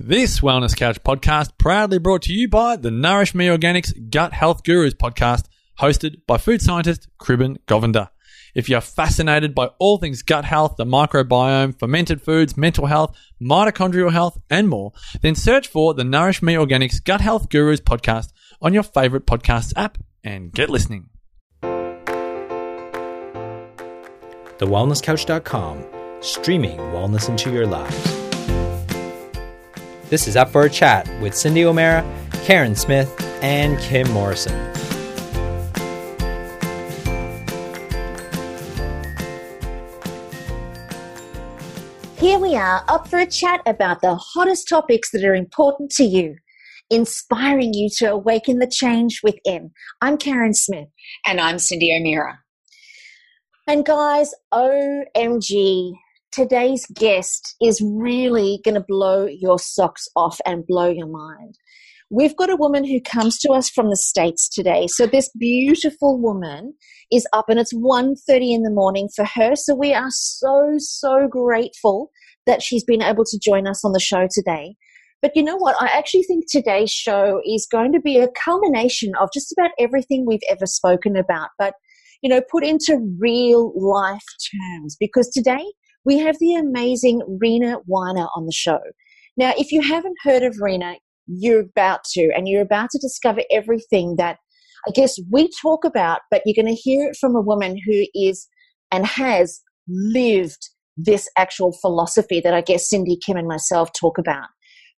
This Wellness Couch podcast proudly brought to you by the Nourish Me Organics Gut Health Gurus podcast, hosted by food scientist Kriben Govender. If you're fascinated by all things gut health, the microbiome, fermented foods, mental health, mitochondrial health, and more, then search for the Nourish Me Organics Gut Health Gurus podcast on your favorite podcast app and get listening. TheWellnessCouch.com, streaming wellness into your lives. This is Up for a Chat with Cindy O'Meara, Karen Smith, and Kim Morrison. Here we are, up for a chat about the hottest topics that are important to you, inspiring you to awaken the change within. I'm Karen Smith. And I'm Cindy O'Meara. And guys, OMG, today's guest is really going to blow your socks off and blow your mind. We've got a woman who comes to us from the States today. So this beautiful woman is up and it's 1.30 in the morning for her. So we are so, so grateful that she's been able to join us on the show today. But you know what? I actually think today's show is going to be a culmination of just about everything we've ever spoken about, but you know, put into real life terms. Because today we have the amazing Rena Weiner on the show. Now, if you haven't heard of Rena, you're about to, and you're about to discover everything that I guess we talk about, but you're going to hear it from a woman who is and has lived this actual philosophy that I guess Cindy, Kim, and myself talk about,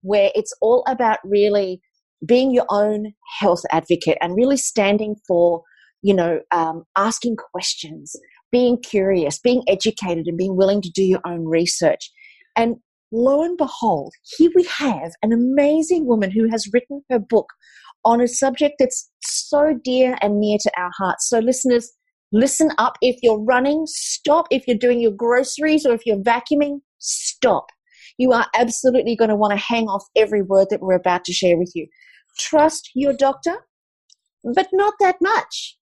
where it's all about really being your own health advocate and really standing for, you know, um, asking questions, being curious, being educated, and being willing to do your own research. And lo and behold, here we have an amazing woman who has written her book on a subject that's so dear and near to our hearts. So, listeners, listen up. If you're running, stop. If you're doing your groceries or if you're vacuuming, stop. You are absolutely going to want to hang off every word that we're about to share with you. Trust your doctor, but not that much.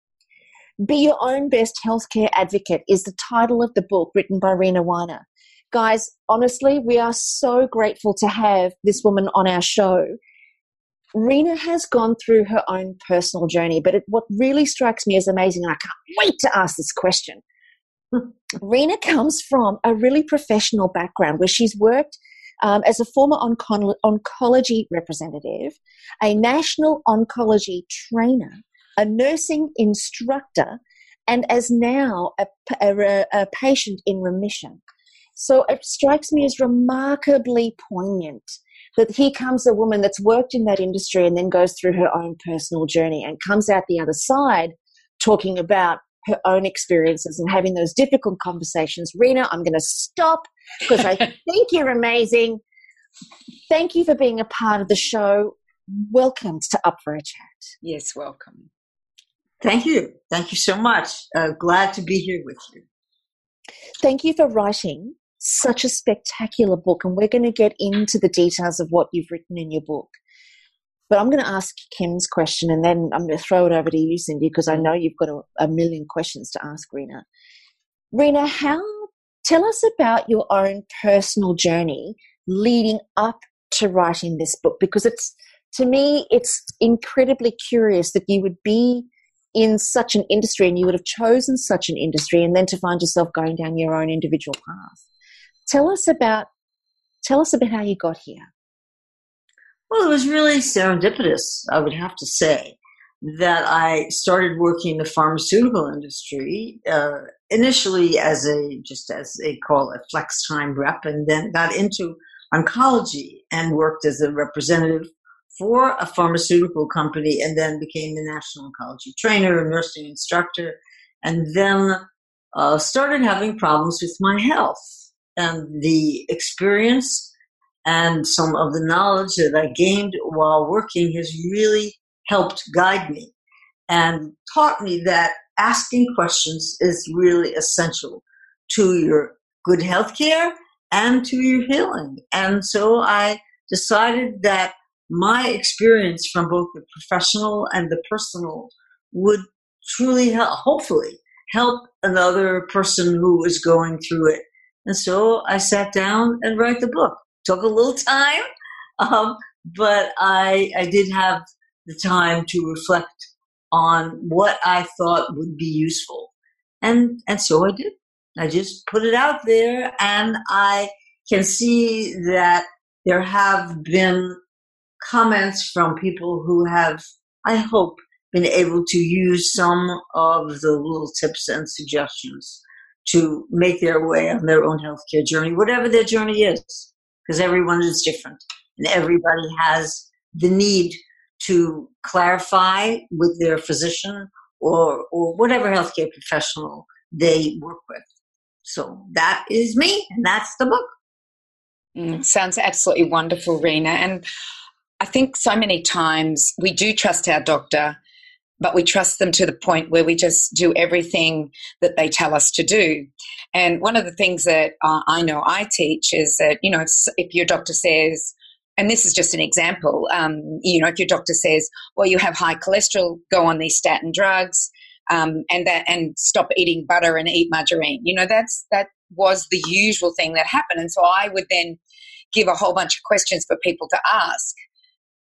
Be Your Own Best Healthcare Advocate is the title of the book written by Rena Weiner. Guys, honestly, we are so grateful to have this woman on our show. Rena has gone through her own personal journey, but it, what really strikes me as amazing, and I can't wait to ask this question. Rena comes from a really professional background where she's worked um, as a former onco- oncology representative, a national oncology trainer, a nursing instructor, and as now a, a, a patient in remission. So it strikes me as remarkably poignant that here comes a woman that's worked in that industry and then goes through her own personal journey and comes out the other side talking about her own experiences and having those difficult conversations. Rena, I'm going to stop because I think you're amazing. Thank you for being a part of the show. Welcome to Up for a Chat. Yes, welcome. Thank you. Thank you so much. Uh, glad to be here with you. Thank you for writing such a spectacular book, and we're going to get into the details of what you've written in your book. But I'm going to ask Kim's question, and then I'm going to throw it over to you, Cindy, because I know you've got a, a million questions to ask Rena. Rena, how tell us about your own personal journey leading up to writing this book, because it's to me it's incredibly curious that you would be in such an industry and you would have chosen such an industry and then to find yourself going down your own individual path. Tell us about tell us about how you got here. Well, it was really serendipitous, I would have to say, that I started working in the pharmaceutical industry uh, initially as a just as they call a flex time rep, and then got into oncology and worked as a representative for a pharmaceutical company, and then became the national oncology trainer, a nursing instructor, and then uh, started having problems with my health and the experience and some of the knowledge that I gained while working has really helped guide me and taught me that asking questions is really essential to your good health care and to your healing. And so I decided that my experience from both the professional and the personal would truly help, hopefully help another person who is going through it and so I sat down and wrote the book. Took a little time, Um, but I, I did have the time to reflect on what I thought would be useful. And, and so I did. I just put it out there and I can see that there have been comments from people who have, I hope, been able to use some of the little tips and suggestions to make their way on their own healthcare journey, whatever their journey is, because everyone is different and everybody has the need to clarify with their physician or, or whatever healthcare professional they work with. So that is me, and that's the book. Mm, sounds absolutely wonderful, Rena. And I think so many times we do trust our doctor, but we trust them to the point where we just do everything that they tell us to do. And one of the things that uh, I know I teach is that, you know, if, if your doctor says, and this is just an example, um, you know, if your doctor says, well, you have high cholesterol, go on these statin drugs. Um, and that and stop eating butter and eat margarine. You know, that's that was the usual thing that happened. And so I would then give a whole bunch of questions for people to ask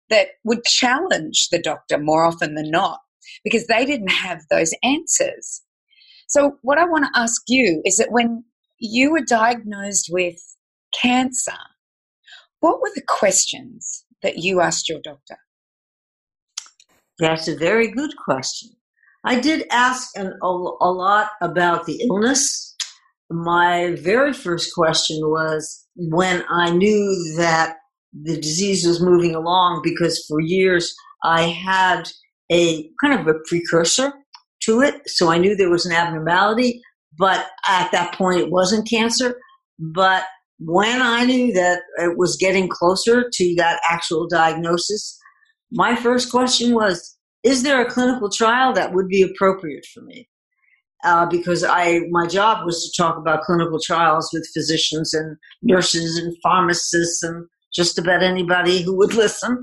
that would challenge the doctor more often than not because they didn't have those answers. So, what I want to ask you is that when you were diagnosed with cancer, what were the questions that you asked your doctor? That's a very good question. I did ask an, a, a lot about the illness. My very first question was when I knew that the disease was moving along because for years I had a kind of a precursor to it. So I knew there was an abnormality, but at that point it wasn't cancer. But when I knew that it was getting closer to that actual diagnosis, my first question was, is there a clinical trial that would be appropriate for me? Uh, because I, my job was to talk about clinical trials with physicians and nurses and pharmacists and just about anybody who would listen.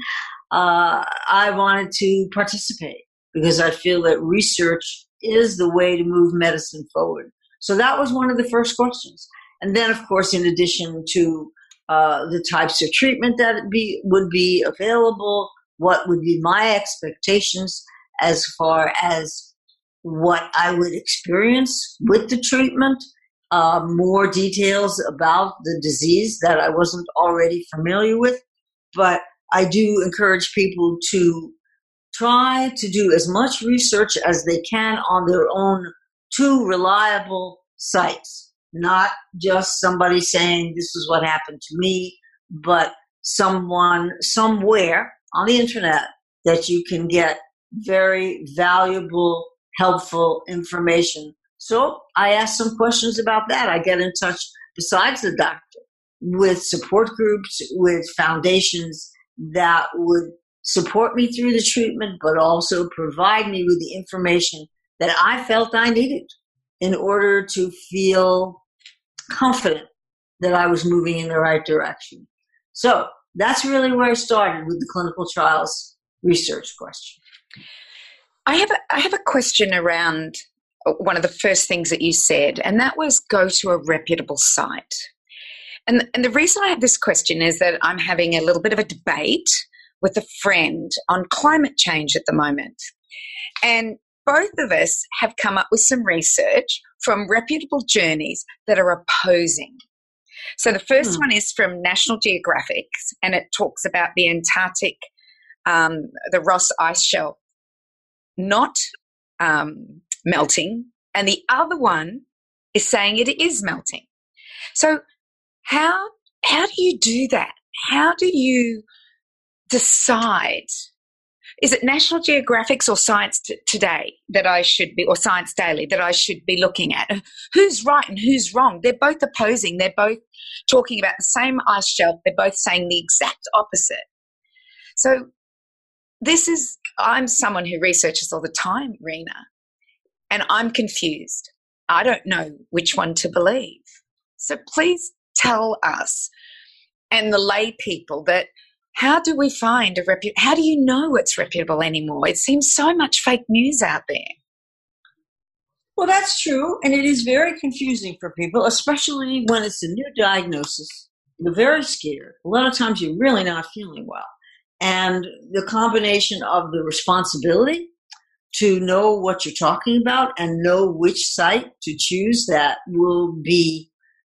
Uh, I wanted to participate because I feel that research is the way to move medicine forward. So that was one of the first questions. And then, of course, in addition to uh, the types of treatment that be, would be available, what would be my expectations as far as what I would experience with the treatment, uh, more details about the disease that I wasn't already familiar with. But I do encourage people to try to do as much research as they can on their own two reliable sites, not just somebody saying this is what happened to me, but someone somewhere on the internet that you can get very valuable, helpful information. So I ask some questions about that. I get in touch, besides the doctor, with support groups, with foundations that would support me through the treatment, but also provide me with the information that I felt I needed in order to feel confident that I was moving in the right direction. So that's really where I started with the clinical trials research question. I have a, I have a question around one of the first things that you said, and that was go to a reputable site. And, and the reason I have this question is that I'm having a little bit of a debate with a friend on climate change at the moment. And both of us have come up with some research from reputable journeys that are opposing so the first hmm. one is from National Geographic, and it talks about the Antarctic, um, the Ross ice shelf not um, melting, and the other one is saying it is melting. So how how do you do that? How do you decide is it National Geographic's or Science T- Today that I should be, or Science Daily that I should be looking at? Who's right and who's wrong? They're both opposing. They're both talking about the same ice shelf. They're both saying the exact opposite. So this is, I'm someone who researches all the time, Rena, and I'm confused. I don't know which one to believe. So please tell us and the lay people that how do we find a repu- how do you know it's reputable anymore it seems so much fake news out there well that's true and it is very confusing for people especially when it's a new diagnosis you're very scared. A lot of times you're really not feeling well. And the combination of the responsibility to know what you're talking about and know which site to choose that will be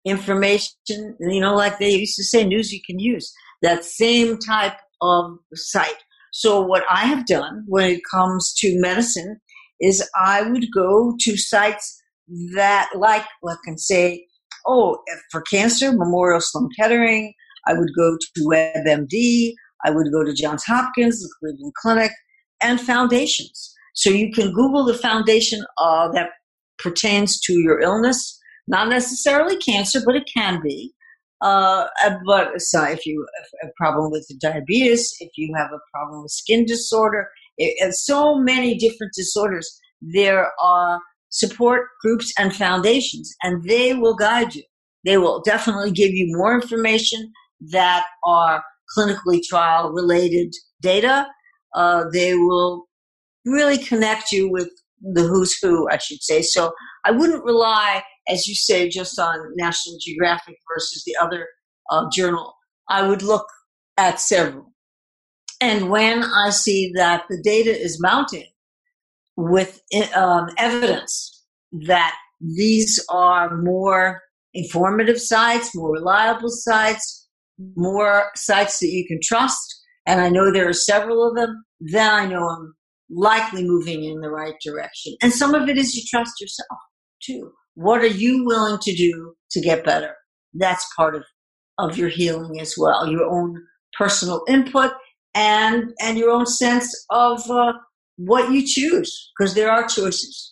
information, you know, like they used to say, news you can use, that same type of site. So what I have done when it comes to medicine is I would go to sites that like, like can say, oh, for cancer, Memorial Sloan Kettering, I would go to WebMD, I would go to Johns Hopkins, the Cleveland Clinic, and foundations. So you can Google the foundation uh, that pertains to your illness, not necessarily cancer, but it can be. Uh, but so if you have a problem with diabetes, if you have a problem with skin disorder, it, so many different disorders, there are support groups and foundations, and they will guide you. They will definitely give you more information that are clinically trial related data. Uh, they will really connect you with the who's who, I should say. So I wouldn't rely, as you say, just on National Geographic versus the other uh, journal. I would look at several. And when I see that the data is mounting with um, evidence that these are more informative sites, more reliable sites, more sites that you can trust, and I know there are several of them, then I know I'm likely moving in the right direction. And some of it is you trust yourself too. What are you willing to do to get better? That's part of, of your healing as well. Your own personal input and and your own sense of uh, what you choose because there are choices.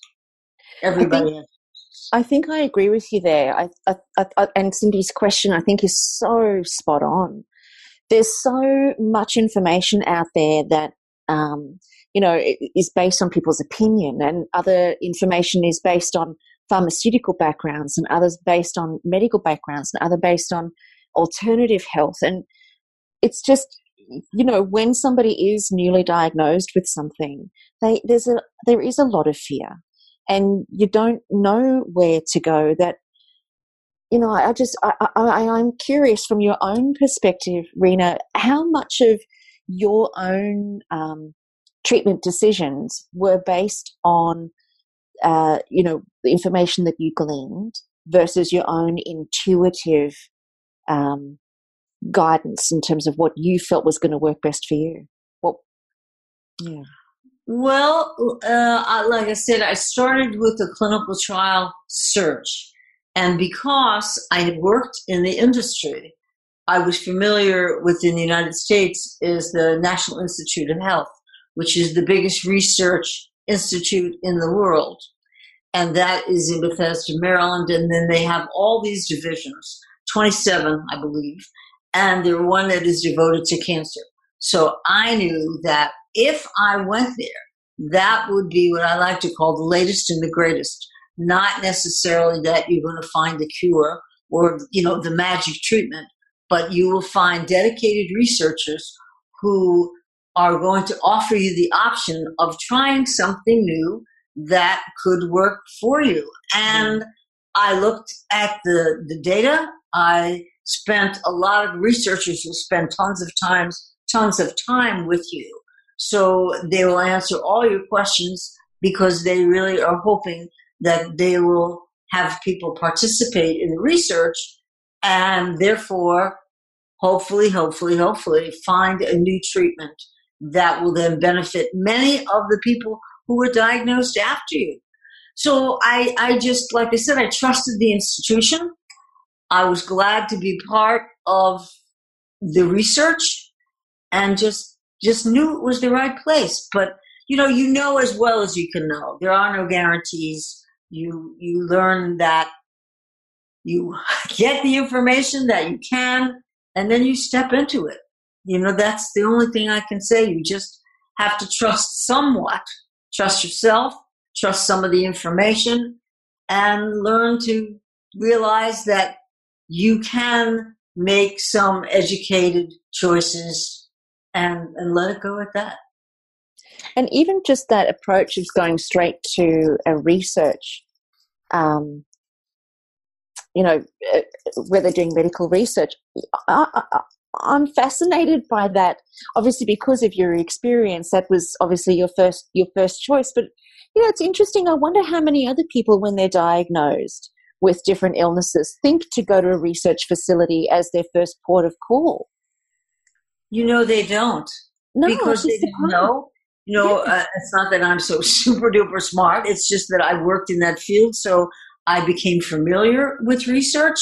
Everybody has. I think I agree with you there. I, I, I, and Cindy's question, I think, is so spot on. There's so much information out there that um, you know, is based on people's opinion, and other information is based on pharmaceutical backgrounds, and others based on medical backgrounds, and other based on alternative health. And it's just, you know, when somebody is newly diagnosed with something, they, there's a there is a lot of fear, and you don't know where to go. That you know, I just I, I, I'm curious from your own perspective, Rena, how much of your own um, treatment decisions were based on, uh, you know, the information that you gleaned versus your own intuitive um, guidance in terms of what you felt was going to work best for you. What? Yeah. Well, uh, like I said, I started with a clinical trial search. And because I had worked in the industry, I was familiar with in the United States is the National Institute of Health which is the biggest research institute in the world. And that is in Bethesda, Maryland. And then they have all these divisions, 27, I believe. And there's one that is devoted to cancer. So I knew that if I went there, that would be what I like to call the latest and the greatest. Not necessarily that you're going to find the cure or, you know, the magic treatment, but you will find dedicated researchers who are going to offer you the option of trying something new that could work for you. And I looked at the, the data. I spent a lot of researchers will spend tons of times, tons of time with you. So they will answer all your questions because they really are hoping that they will have people participate in the research and therefore hopefully, hopefully, hopefully find a new treatment that will then benefit many of the people who were diagnosed after you. So I, I just, like I said, I trusted the institution. I was glad to be part of the research and just, just knew it was the right place. But, you know, you know as well as you can know. There are no guarantees. You, you learn that you get the information that you can and then you step into it. You know, that's the only thing I can say. You just have to trust somewhat. Trust yourself, trust some of the information, and learn to realize that you can make some educated choices and, and let it go at that. And even just that approach of going straight to a research um, you know, uh, where they're doing medical research. I, I, I'm fascinated by that. Obviously, because of your experience, that was obviously your first your first choice. But you know, it's interesting. I wonder how many other people, when they're diagnosed with different illnesses, think to go to a research facility as their first port of call. You know, they don't No, because they the don't know. You know, uh, it's not that I'm so super duper smart. It's just that I worked in that field, so I became familiar with research.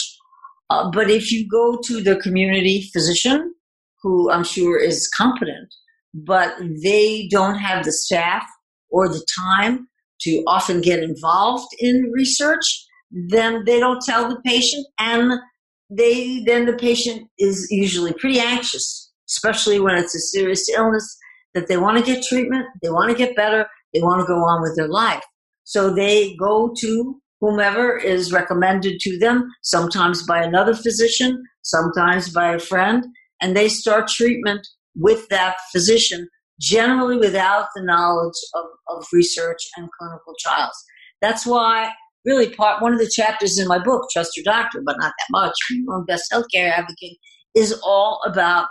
Uh, but if you go to the community physician, who I'm sure is competent, but they don't have the staff or the time to often get involved in research, then they don't tell the patient, and they then the patient is usually pretty anxious, especially when it's a serious illness that they want to get treatment, they want to get better, they want to go on with their life. So they go to whomever is recommended to them, sometimes by another physician, sometimes by a friend, and they start treatment with that physician, generally without the knowledge of, of research and clinical trials. That's why, really, part one of the chapters in my book, Trust Your Doctor, but not that much, Own Best Healthcare Advocate, is all about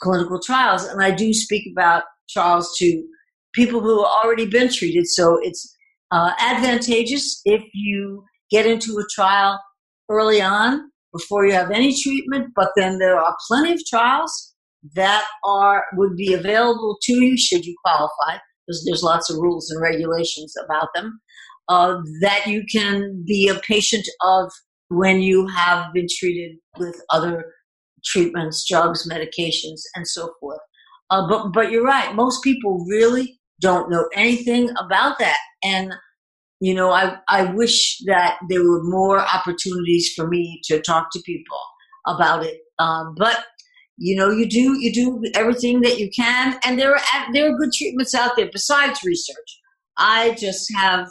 clinical trials. And I do speak about trials to people who have already been treated. So it's uh, advantageous if you get into a trial early on before you have any treatment, but then there are plenty of trials that are would be available to you should you qualify. Because there's lots of rules and regulations about them uh, that you can be a patient of when you have been treated with other treatments drugs medications and so forth. Uh, but but you're right. Most people really don't know anything about that. And you know i i wish that there were more opportunities for me to talk to people about it. Um, but you know you do you do everything that you can. And there are there are good treatments out there besides research. I just have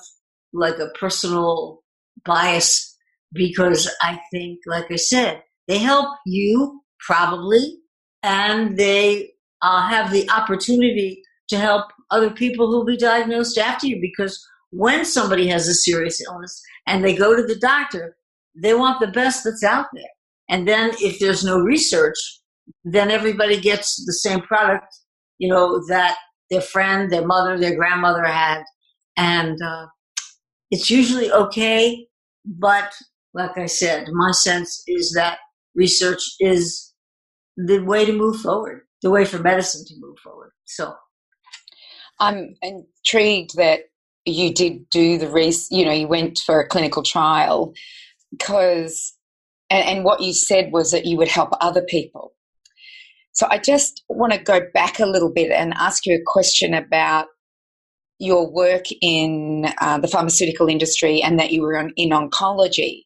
like a personal bias because i think like i said they help you probably and they uh, have the opportunity to help other people who'll be diagnosed after you because when somebody has a serious illness and they go to the doctor they want the best that's out there and then if there's no research then everybody gets the same product, you know, that their friend, their mother, their grandmother had. And uh, it's usually okay, but like I said, my sense is that research is the way to move forward, the way for medicine to move forward. So I'm intrigued that you did do the res- you know, you went for a clinical trial because, and, and what you said was that you would help other people. So I just want to go back a little bit and ask you a question about your work in uh, the pharmaceutical industry and that you were in oncology.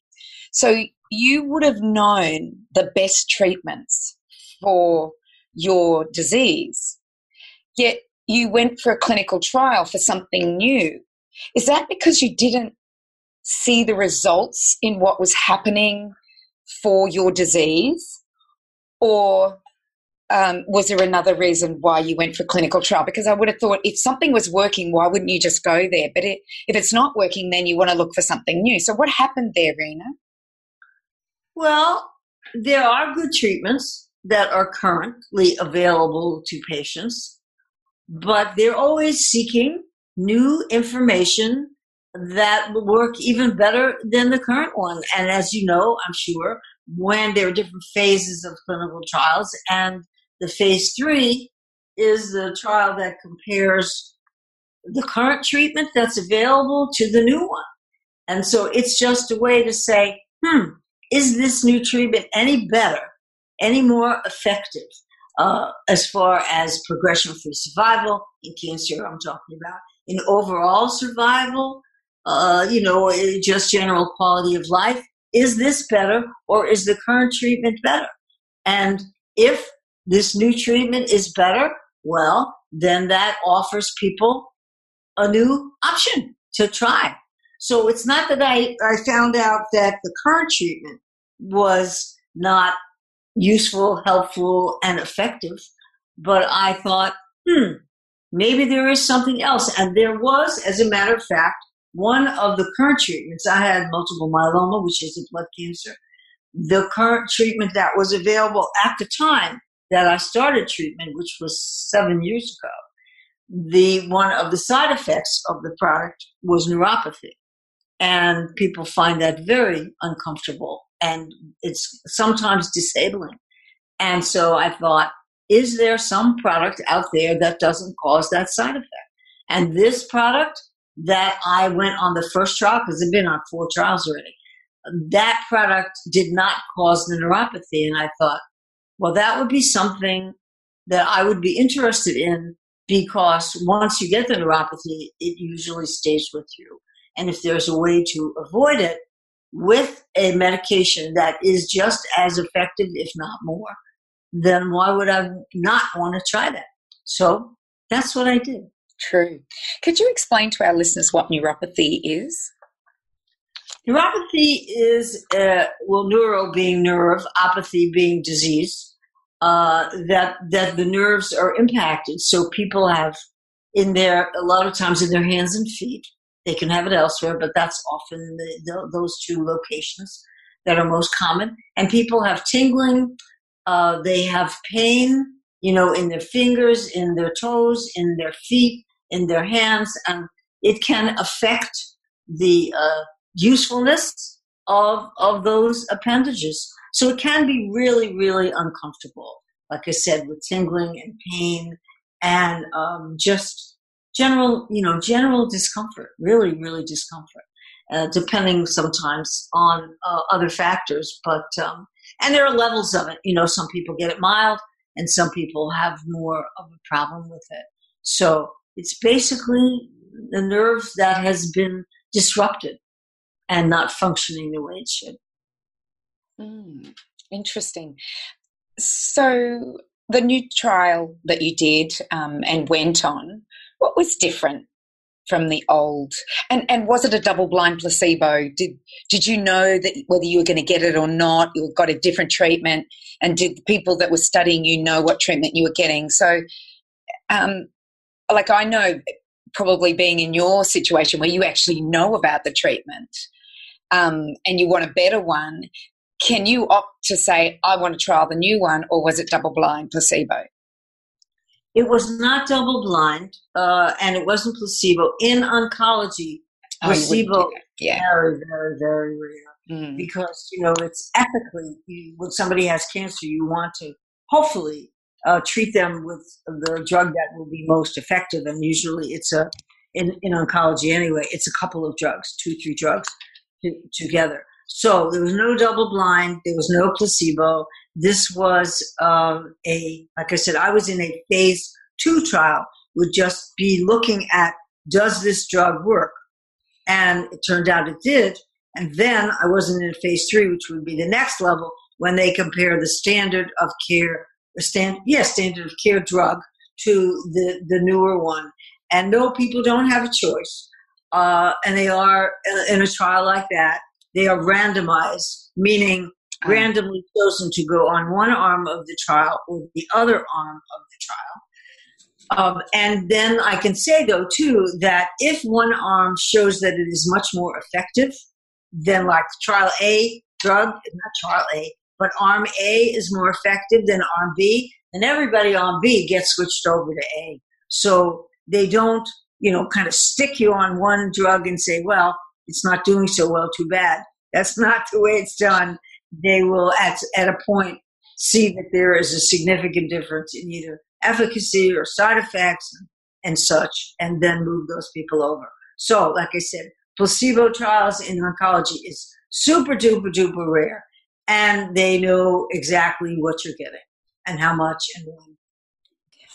So you would have known the best treatments for your disease, yet you went for a clinical trial for something new. Is that because you didn't see the results in what was happening for your disease? Or um, was there another reason why you went for clinical trial? Because I would have thought if something was working, why wouldn't you just go there? But it, if it's not working, then you want to look for something new. So what happened there, Rena? Well, there are good treatments that are currently available to patients, but they're always seeking new information that will work even better than the current one. And as you know, I'm sure, when there are different phases of clinical trials, and the phase three is the trial that compares the current treatment that's available to the new one. And so it's just a way to say, hmm, is this new treatment any better, any more effective uh, as far as progression free survival in cancer, I'm talking about, in overall survival, uh, you know, just general quality of life? Is this better or is the current treatment better? And if this new treatment is better, well, then that offers people a new option to try. So it's not that I, I found out that the current treatment was not useful, helpful, and effective, but I thought, hmm, maybe there is something else. And there was, as a matter of fact, one of the current treatments, I had multiple myeloma, which is a blood cancer. The current treatment that was available at the time that I started treatment, which was seven years ago, the one of the side effects of the product was neuropathy. And people find that very uncomfortable and it's sometimes disabling. And so I thought, is there some product out there that doesn't cause that side effect? And this product that I went on the first trial, because I've been on four trials already, that product did not cause the neuropathy. And I thought, well, that would be something that I would be interested in because once you get the neuropathy, it usually stays with you. And if there's a way to avoid it with a medication that is just as effective, if not more, then why would I not want to try that? So that's what I did. True. Could you explain to our listeners what neuropathy is? Neuropathy is, uh, well, neuro being nerve, apathy being disease, uh, that, that the nerves are impacted. So people have in their, a lot of times in their hands and feet. They can have it elsewhere, but that's often the, the, those two locations that are most common. And people have tingling, uh, they have pain, you know, in their fingers, in their toes, in their feet, in their hands, and it can affect the uh, usefulness of of those appendages. So it can be really, really uncomfortable. Like I said, with tingling and pain, and um, just general, you know, general discomfort. Really, really discomfort. Uh, depending sometimes on uh, other factors, but um, and there are levels of it. You know, some people get it mild and some people have more of a problem with it. So it's basically the nerve that has been disrupted and not functioning the way it should. Mm, interesting. So the new trial that you did um, and went on, what was different from the old? And and was it a double blind placebo? Did did you know that whether you were going to get it or not? You got a different treatment, and did the people that were studying you know what treatment you were getting? So, um, like I know, probably being in your situation where you actually know about the treatment, um, and you want a better one. Can you opt to say, I want to trial the new one, or was it double blind placebo? It was not double blind, uh, and it wasn't placebo. In oncology, oh, placebo yeah. very, very, very rare mm. because you know it's ethically you, when somebody has cancer, you want to hopefully uh, treat them with the drug that will be most effective, and usually it's a in, in oncology anyway, it's a couple of drugs, two, three drugs to, together. So there was no double blind, there was no placebo. This was um, a, like I said, I was in a phase two trial, would just be looking at does this drug work? And it turned out it did. And then I wasn't in phase three, which would be the next level when they compare the standard of care, stand, yes, standard of care drug to the, the newer one. And no, people don't have a choice. Uh, and they are in a trial like that, they are randomized, meaning randomly chosen to go on one arm of the trial or the other arm of the trial. Um, and then I can say, though, too, that if one arm shows that it is much more effective than like trial A drug, not trial A, but arm A is more effective than arm B, then everybody on B gets switched over to A. So they don't, you know, kind of stick you on one drug and say, well, it's not doing so well, too bad. That's not the way it's done. They will, at, at a point, see that there is a significant difference in either efficacy or side effects and such, and then move those people over. So, like I said, placebo trials in oncology is super duper duper rare, and they know exactly what you're getting and how much and when.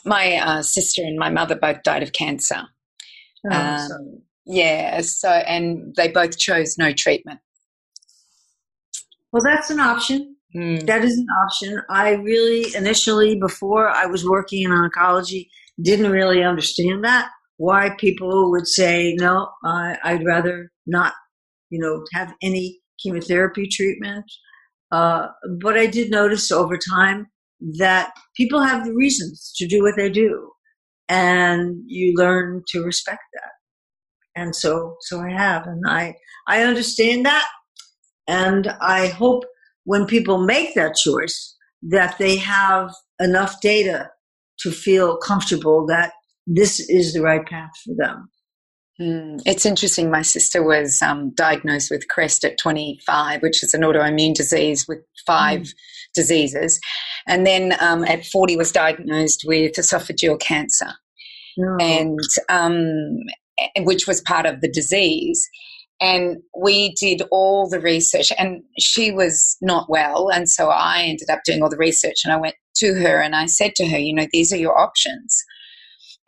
My uh, sister and my mother both died of cancer. Oh, um, yeah, so and they both chose no treatment. Well, that's an option. Mm. That is an option. I really initially, before I was working in oncology, didn't really understand that. Why people would say, no, uh, I'd rather not, you know, have any chemotherapy treatment. Uh, but I did notice over time that people have the reasons to do what they do. And you learn to respect that. and so so I have, and I I understand that, and I hope when people make that choice that they have enough data to feel comfortable that this is the right path for them. Mm, it's interesting. My sister was um, diagnosed with CREST at 25, which is an autoimmune disease with five mm. diseases. And then um, at 40 was diagnosed with esophageal cancer. Oh. And um, which was part of the disease. And we did all the research, and she was not well. And so I ended up doing all the research, and I went to her and I said to her, You know, these are your options.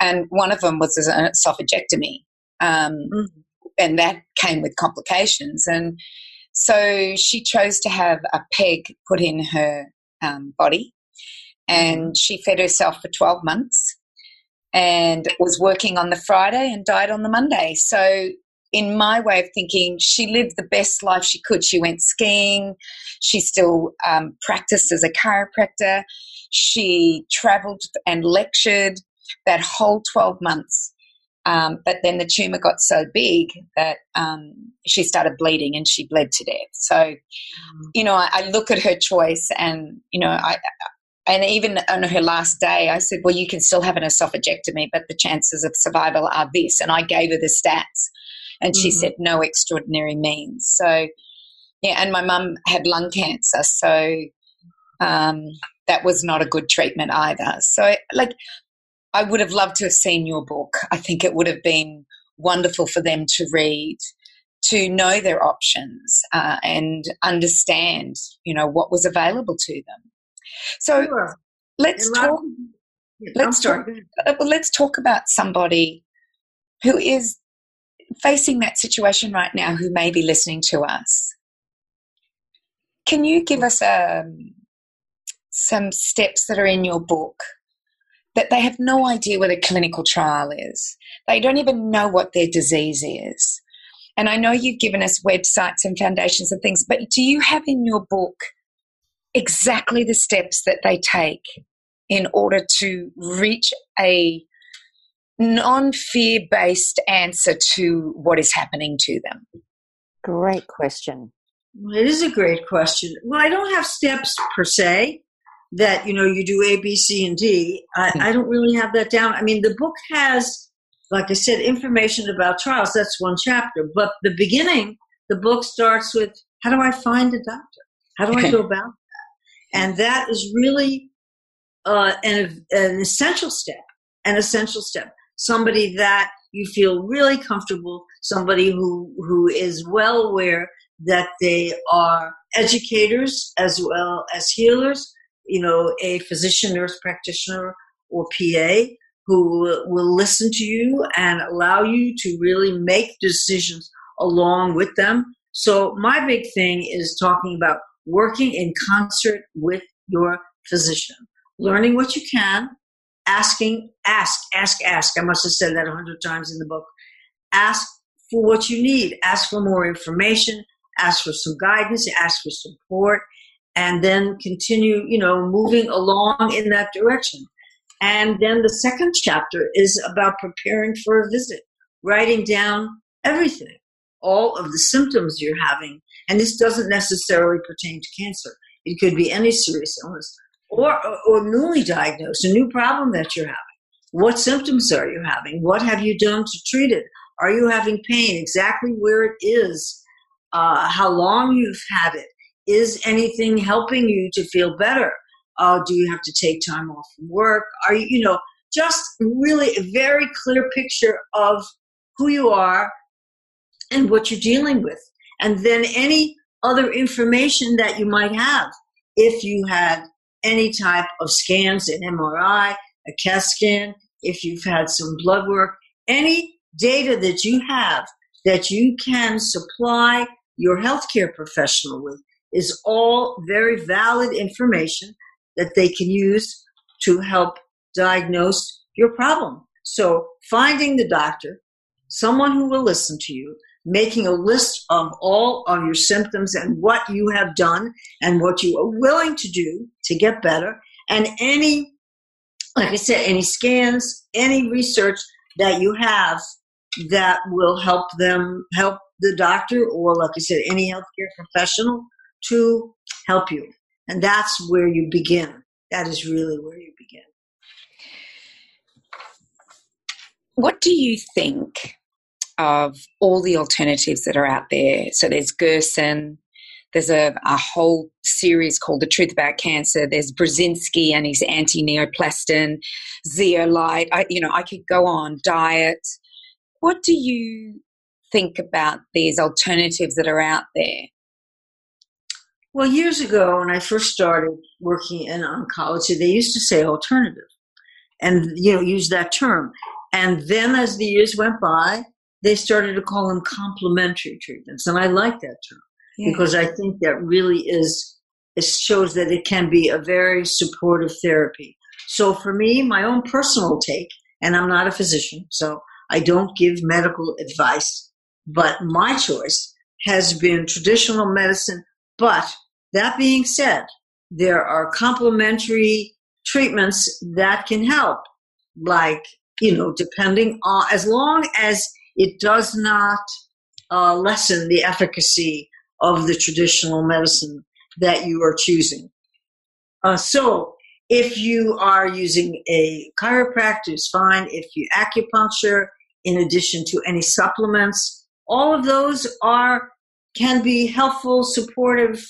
And one of them was an esophagectomy. Um, mm-hmm. And that came with complications. And so she chose to have a peg put in her um, body, and mm-hmm. she fed herself for 12 months and was working on the Friday and died on the Monday. So, in my way of thinking, she lived the best life she could. She went skiing. She still um, practiced as a chiropractor. She traveled and lectured that whole 12 months. Um, but then the tumor got so big that um, she started bleeding and she bled to death. So, mm. you know, I, I, look at her choice and, you know, I, and even on her last day, I said, Well, you can still have an esophagectomy, but the chances of survival are this. And I gave her the stats. And she mm-hmm. said, No extraordinary means. So, yeah, and my mum had lung cancer. So um, that was not a good treatment either. So, like, I would have loved to have seen your book. I think it would have been wonderful for them to read to know their options uh, and understand, you know, what was available to them. So sure. let's talk. let's talk. Uh, let's talk about somebody who is facing that situation right now, who may be listening to us. Can you give us um, some steps that are in your book that they have no idea what a clinical trial is? They don't even know what their disease is. And I know you've given us websites and foundations and things, but do you have in your book exactly the steps that they take in order to reach a non fear based answer to what is happening to them? Great question. It is a great question. Well, I don't have steps per se that, you know, you do A, B, C, and D. I, hmm. I don't really have that down. I mean, the book has, like I said, information about trials. That's one chapter. But the beginning, the book starts with how do I find a doctor? How do I go about that? and that is really uh, an, an essential step, an essential step. Somebody that you feel really comfortable, somebody who, who is well aware that they are educators as well as healers, you know, a physician, nurse practitioner, or PA who will listen to you and allow you to really make decisions along with them. So my big thing is talking about working in concert with your physician, learning what you can, asking, ask, ask, ask. I must have said that a hundred times in the book. Ask for what you need. Ask for more information. Ask for some guidance. Ask for support, and then continue, you know, moving along in that direction. And then the second chapter is about preparing for a visit, writing down everything, all of the symptoms you're having, and this doesn't necessarily pertain to cancer. It could be any serious illness or, or newly diagnosed, a new problem that you're having. What symptoms are you having? What have you done to treat it? Are you having pain? Exactly where it is? Uh, how long you've had it? Is anything helping you to feel better? Uh, do you have to take time off from work? Are you, you know, just really a very clear picture of who you are and what you're dealing with and then any other information that you might have. If you had any type of scans, an MRI, a CAT scan, if you've had some blood work, any data that you have that you can supply your healthcare professional with is all very valid information that they can use to help diagnose your problem. So finding the doctor, someone who will listen to you, making a list of all of your symptoms and what you have done and what you are willing to do to get better, and any, like I said, any scans, any research that you have that will help them help the doctor or like I said any healthcare professional to help you. And that's where you begin. That is really where you begin. What do you think of all the alternatives that are out there? So there's Gerson, there's a, a whole series called The Truth About Cancer. There's Burzynski and his antineoplaston, zeolite. I, you know, I could go on. Diet. What do you think about these alternatives that are out there? Well, years ago, when I first started working in oncology, they used to say alternative and, you know, use that term. And then as the years went by, they started to call them complementary treatments. And I like that term yeah. because I think that really is, it shows that it can be a very supportive therapy. So for me, my own personal take, and I'm not a physician, so I don't give medical advice, but my choice has been traditional medicine. But that being said, there are complementary treatments that can help, like, you know, depending on, as long as it does not uh, lessen the efficacy of the traditional medicine that you are choosing. Uh, so, if you are using a chiropractor, it's fine. If you acupuncture, in addition to any supplements, all of those are can be helpful, supportive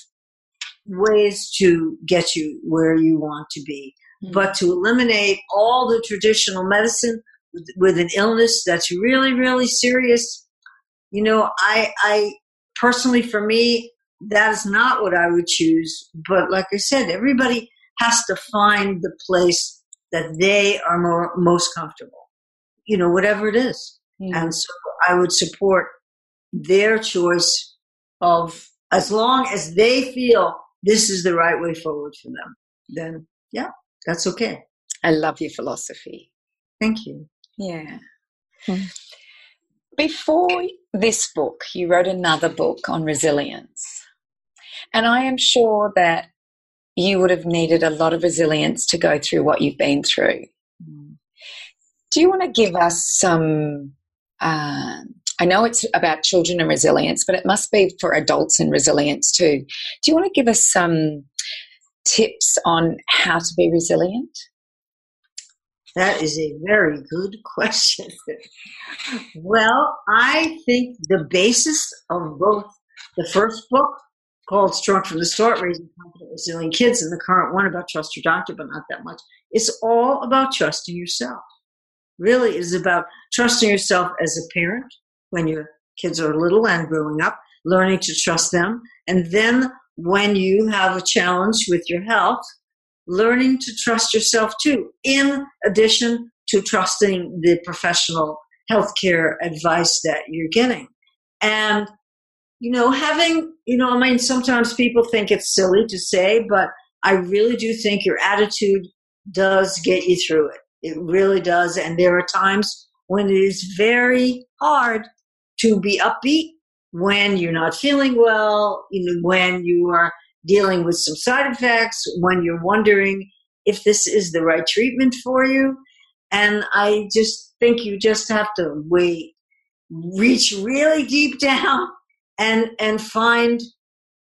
ways to get you where you want to be. Mm-hmm. But to eliminate all the traditional medicine with, with an illness that's really, really serious, you know, I, I personally, for me, that is not what I would choose. But like I said, everybody has to find the place that they are more, most comfortable, you know, whatever it is. Mm. And so I would support their choice of as long as they feel this is the right way forward for them, then yeah, that's okay. I love your philosophy. Thank you. Yeah. Hmm. Before this book, you wrote another book on resilience. And I am sure that you would have needed a lot of resilience to go through what you've been through. Mm. Do you want to give us some? Uh, I know it's about children and resilience, but it must be for adults and resilience too. Do you want to give us some tips on how to be resilient? That is a very good question. well, I think the basis of both the first book called Strong from the Start, Raising Confident, Resilient Kids, and the current one about Trust Your Doctor, but not that much. It's all about trusting yourself. Really is about trusting yourself as a parent when your kids are little and growing up, learning to trust them. And then when you have a challenge with your health, learning to trust yourself too, in addition to trusting the professional healthcare advice that you're getting. And you know, having, you know, I mean, sometimes people think it's silly to say, but I really do think your attitude does get you through it. It really does. And there are times when it is very hard to be upbeat when you're not feeling well, you know, when you are dealing with some side effects, when you're wondering if this is the right treatment for you. And I just think you just have to wait, reach really deep down and and find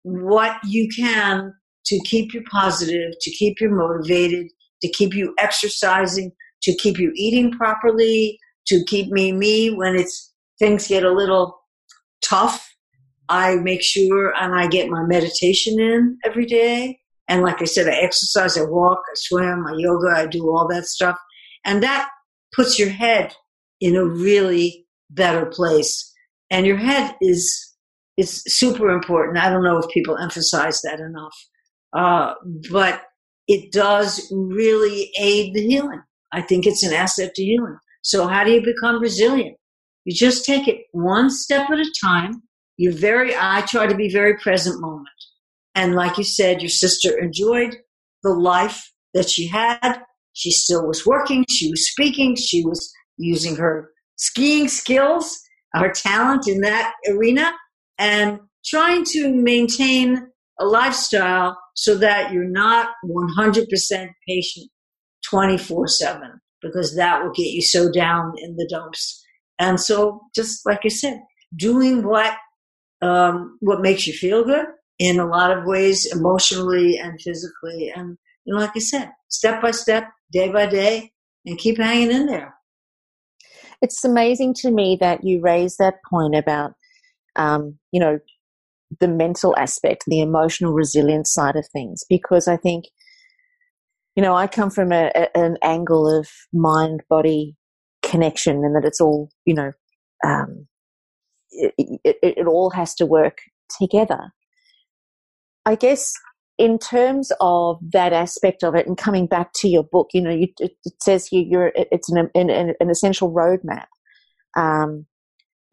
what you can to keep you positive, to keep you motivated, to keep you exercising, to keep you eating properly, to keep me me when it's things get a little tough. I make sure and I get my meditation in every day. And like I said, I exercise, I walk, I swim, I yoga, I do all that stuff. And that puts your head in a really better place. And your head is it's super important. I don't know if people emphasize that enough, uh, but it does really aid the healing. I think it's an asset to healing. So how do you become resilient? You just take it one step at a time. You very, I try to be very present moment. And like you said, your sister enjoyed the life that she had. She still was working. She was speaking. She was using her skiing skills, her talent in that arena and trying to maintain a lifestyle so that you're not 100% patient 24 7 because that will get you so down in the dumps And so, just like I said, doing what um, what makes you feel good in a lot of ways, emotionally and physically, and you know, like I said, step by step, day by day, and keep hanging in there. It's amazing to me that you raise that point about, um, you know, the mental aspect, the emotional resilience side of things, because I think, you know, I come from a, a, an angle of mind body connection and that it's all, you know, um, it, it, it all has to work together. I guess in terms of that aspect of it and coming back to your book, you know, you, it, says here you're, it's an, an, an essential roadmap um,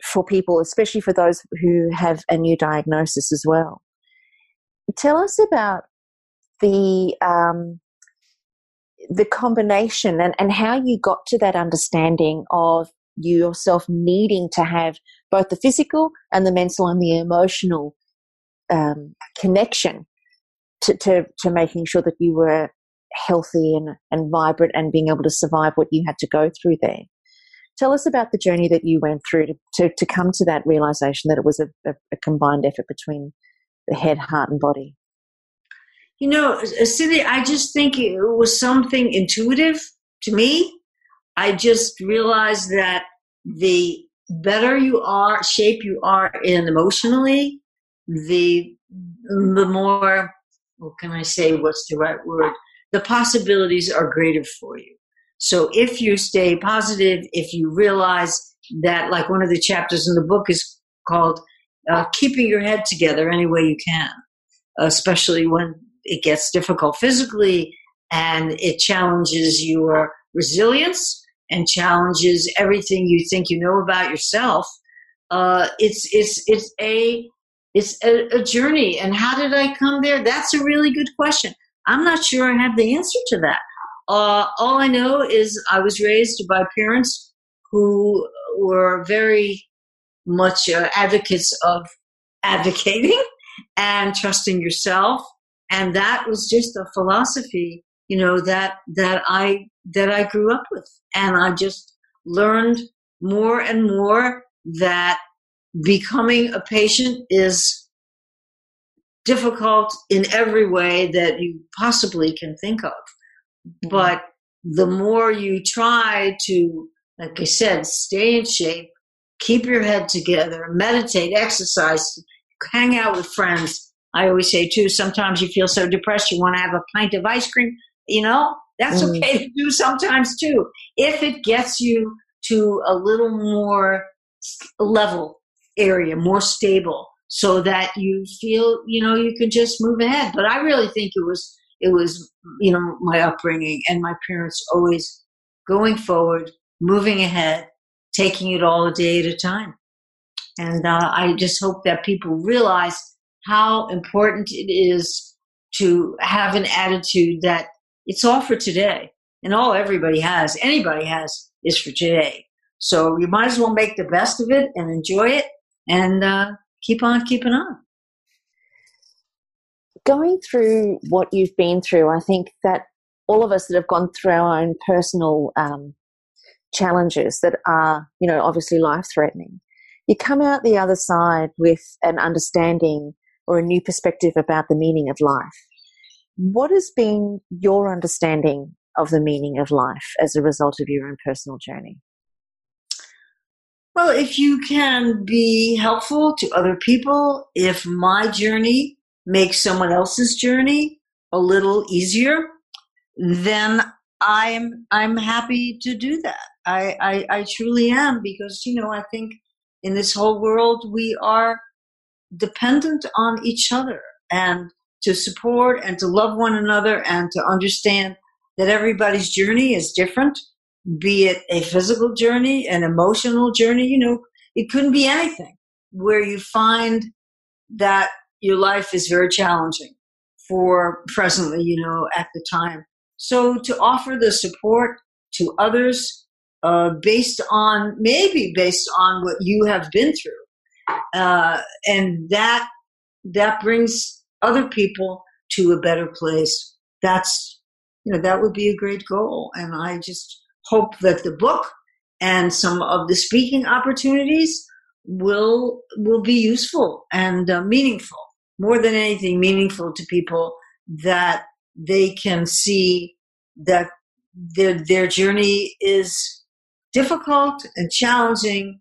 for people, especially for those who have a new diagnosis as well. Tell us about the um, the combination and, and how you got to that understanding of you yourself needing to have both the physical and the mental and the emotional um, connection to, to, to making sure that you were healthy and, and vibrant and being able to survive what you had to go through there. Tell us about the journey that you went through to, to, to come to that realization that it was a, a, a combined effort between the head, heart, and body. You know, Cindy, I just think it was something intuitive to me. I just realized that the better you are, shape you are in emotionally, the the more what can I say? What's the right word? The possibilities are greater for you. So if you stay positive, if you realize that, like one of the chapters in the book is called uh, "Keeping Your Head Together Any Way You Can," especially when it gets difficult physically and it challenges your resilience and challenges everything you think you know about yourself. Uh, it's it's it's a it's a, a journey. And how did I come there? That's a really good question. I'm not sure I have the answer to that. Uh, all I know is I was raised by parents who were very much uh, advocates of advocating and trusting yourself, and that was just a philosophy, you know, that that I that I grew up with, and I just learned more and more that becoming a patient is difficult in every way that you possibly can think of. Mm-hmm. But the more you try to, like I said, stay in shape, keep your head together, meditate, exercise, hang out with friends. I always say too, sometimes you feel so depressed you want to have a pint of ice cream. You know, that's mm. okay to do sometimes too. If it gets you to a little more level area, more stable, so that you feel you know you can just move ahead. But I really think it was it was you know my upbringing and my parents always going forward, moving ahead, taking it all a day at a time. And uh, I just hope that people realize how important it is to have an attitude that it's all for today. And all everybody has, anybody has, is for today. So you might as well make the best of it and enjoy it and uh, keep on keeping on. Going through what you've been through, I think that all of us that have gone through our own personal um, challenges that are, you know, obviously life threatening, you come out the other side with an understanding or a new perspective about the meaning of life. What has been your understanding of the meaning of life as a result of your own personal journey? Well, if you can be helpful to other people, if my journey makes someone else's journey a little easier, then I'm I'm happy to do that. I, I, I truly am because you know I think in this whole world we are dependent on each other and to support and to love one another and to understand that everybody's journey is different be it a physical journey, an emotional journey, you know, it couldn't be anything where you find that your life is very challenging for presently, you know, at the time. So to offer the support to others uh, based on, maybe based on what you have been through. Uh, and that, that brings other people to a better place. That's, you know, that would be a great goal. And I just, hope that the book and some of the speaking opportunities will will be useful and uh, meaningful more than anything meaningful to people that they can see that their their journey is difficult and challenging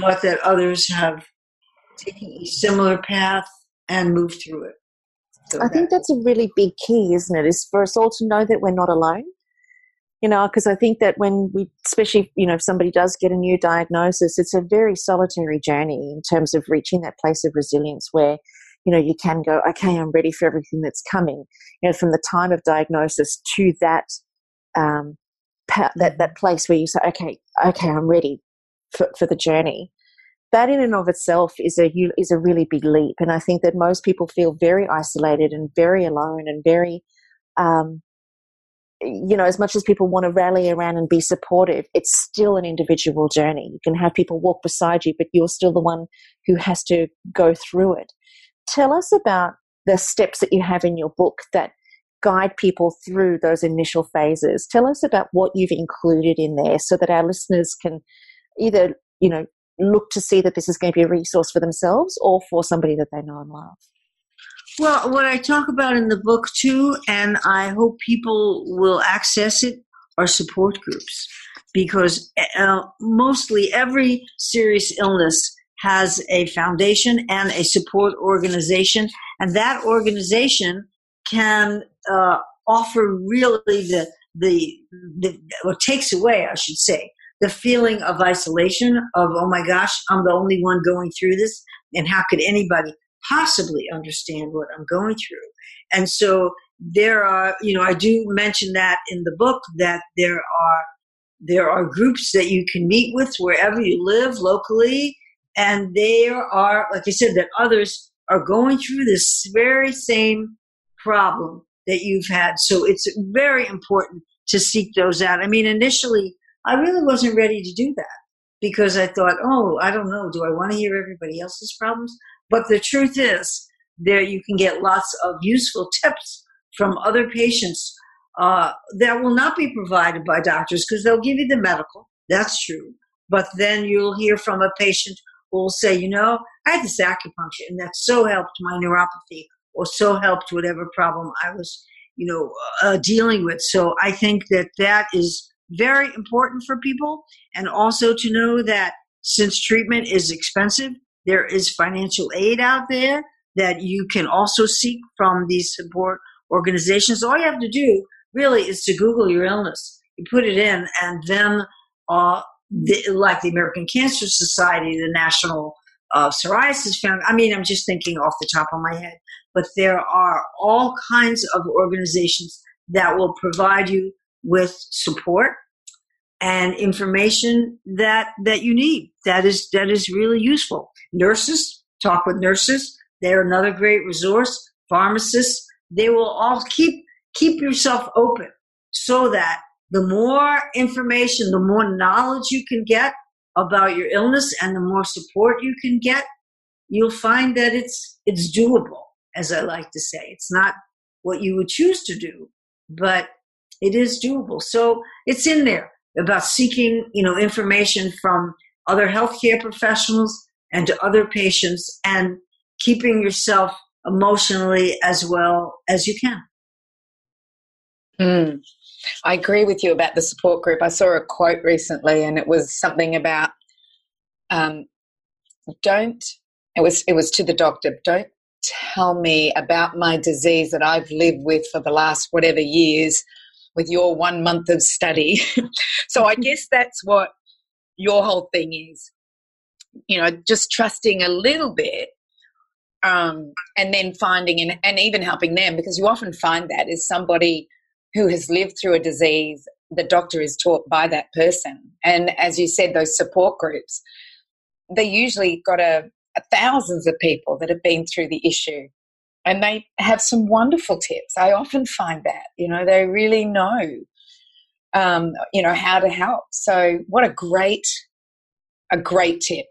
but that others have taken a similar path and moved through it I think that's a really big key, isn't it? Is for us all to know that we're not alone. You know, because I think that when we, especially, you know, if somebody does get a new diagnosis, it's a very solitary journey in terms of reaching that place of resilience where, you know, you can go, okay, I'm ready for everything that's coming. You know, from the time of diagnosis to that, um, that that place where you say, okay, okay, I'm ready for, for the journey that in and of itself is a is a really big leap, and I think that most people feel very isolated and very alone and very, um, you know, as much as people want to rally around and be supportive, it's still an individual journey. You can have people walk beside you, but you're still the one who has to go through it. Tell us about the steps that you have in your book that guide people through those initial phases. Tell us about what you've included in there so that our listeners can either you know look to see that this is going to be a resource for themselves or for somebody that they know and love? Well, what I talk about in the book too, and I hope people will access it, are support groups. Because uh, mostly every serious illness has a foundation and a support organization, and that organization can uh, offer really the, the, the, or takes away, I should say, the feeling of isolation of oh my gosh i'm the only one going through this and how could anybody possibly understand what i'm going through? And so there are you know i do mention that in the book that there are there are groups that you can meet with wherever you live locally and there are like i said that others are going through this very same problem that you've had. So it's very important to seek those out. I mean initially I really wasn't ready to do that because I thought, oh, I don't know, do I want to hear everybody else's problems? But the truth is, there you can get lots of useful tips from other patients uh, that will not be provided by doctors because they'll give you the medical. That's true. But then you'll hear from a patient who will say, you know, I had this acupuncture and that so helped my neuropathy or so helped whatever problem I was, you know, uh, dealing with. So I think that that is very important for people. And also to know that since treatment is expensive, there is financial aid out there that you can also seek from these support organizations. All you have to do really is to Google your illness. You put it in, and then, uh, the, like the American Cancer Society, the National uh, Psoriasis Foundation. I mean, I'm just thinking off the top of my head, but there are all kinds of organizations that will provide you with support and information that that you need. That is that is really useful. Nurses talk with nurses. They're another great resource. Pharmacists they will all keep keep yourself open so that the more information the more knowledge you can get about your illness and the more support you can get you'll find that it's it's doable as i like to say. It's not what you would choose to do but it is doable. So it's in there about seeking, you know, information from other healthcare professionals and to other patients and keeping yourself emotionally as well as you can. Mm. I agree with you about the support group. I saw a quote recently, and it was something about um, don't. It was it was to the doctor. Don't tell me about my disease that I've lived with for the last whatever years with your one month of study. so I guess that's what your whole thing is. You know, just trusting a little bit um, and then finding and, and even helping them because you often find that is somebody who has lived through a disease the doctor is taught by that person and as you said those support groups they usually got a, a thousands of people that have been through the issue and they have some wonderful tips. I often find that, you know, they really know, um, you know, how to help. So, what a great, a great tip.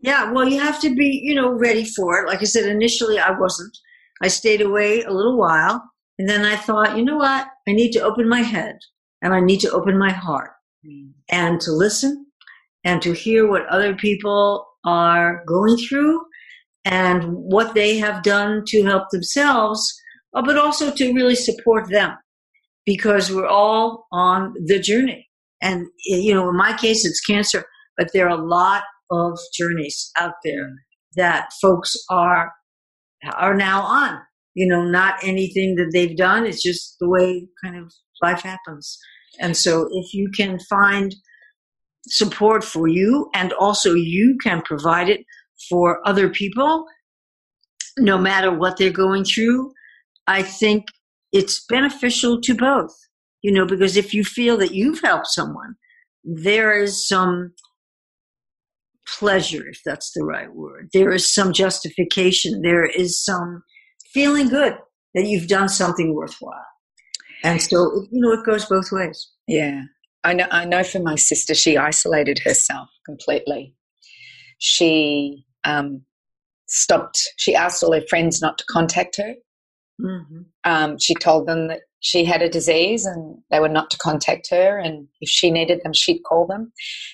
Yeah, well, you have to be, you know, ready for it. Like I said, initially I wasn't. I stayed away a little while, and then I thought, you know what? I need to open my head and I need to open my heart mm. and to listen and to hear what other people are going through and what they have done to help themselves, uh, but also to really support them because we're all on the journey. And, you know, in my case, it's cancer, but there are a lot of journeys out there that folks are, are now on. You know, not anything that they've done. It's just the way kind of life happens. And so if you can find support for you and also you can provide it for other people, no matter what they're going through, I think it's beneficial to both, you know, because if you feel that you've helped someone, there is some pleasure, if that's the right word. There is some justification. There is some feeling good that you've done something worthwhile. And so, you know, it goes both ways. Yeah. I know, I know for my sister, she isolated herself completely. She um, stopped, she asked all her friends not to contact her. Mm-hmm. Um, she told them that she had a disease and they were not to contact her. And if she needed them, she'd call them.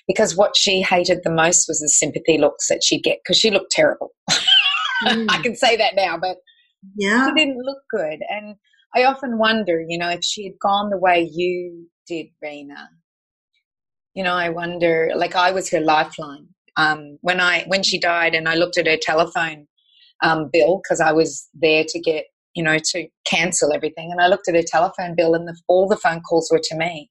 Because what she hated the most was the sympathy looks that she'd get because she looked terrible. Mm. I can say that now, but yeah. she didn't look good. And I often wonder, you know, if she had gone the way you did, Rena, you know, I wonder, like I was her lifeline. Um, when I when she died, and I looked at her telephone um, bill because I was there to get, you know, to cancel everything, and I looked at her telephone bill, and the, all the phone calls were to me.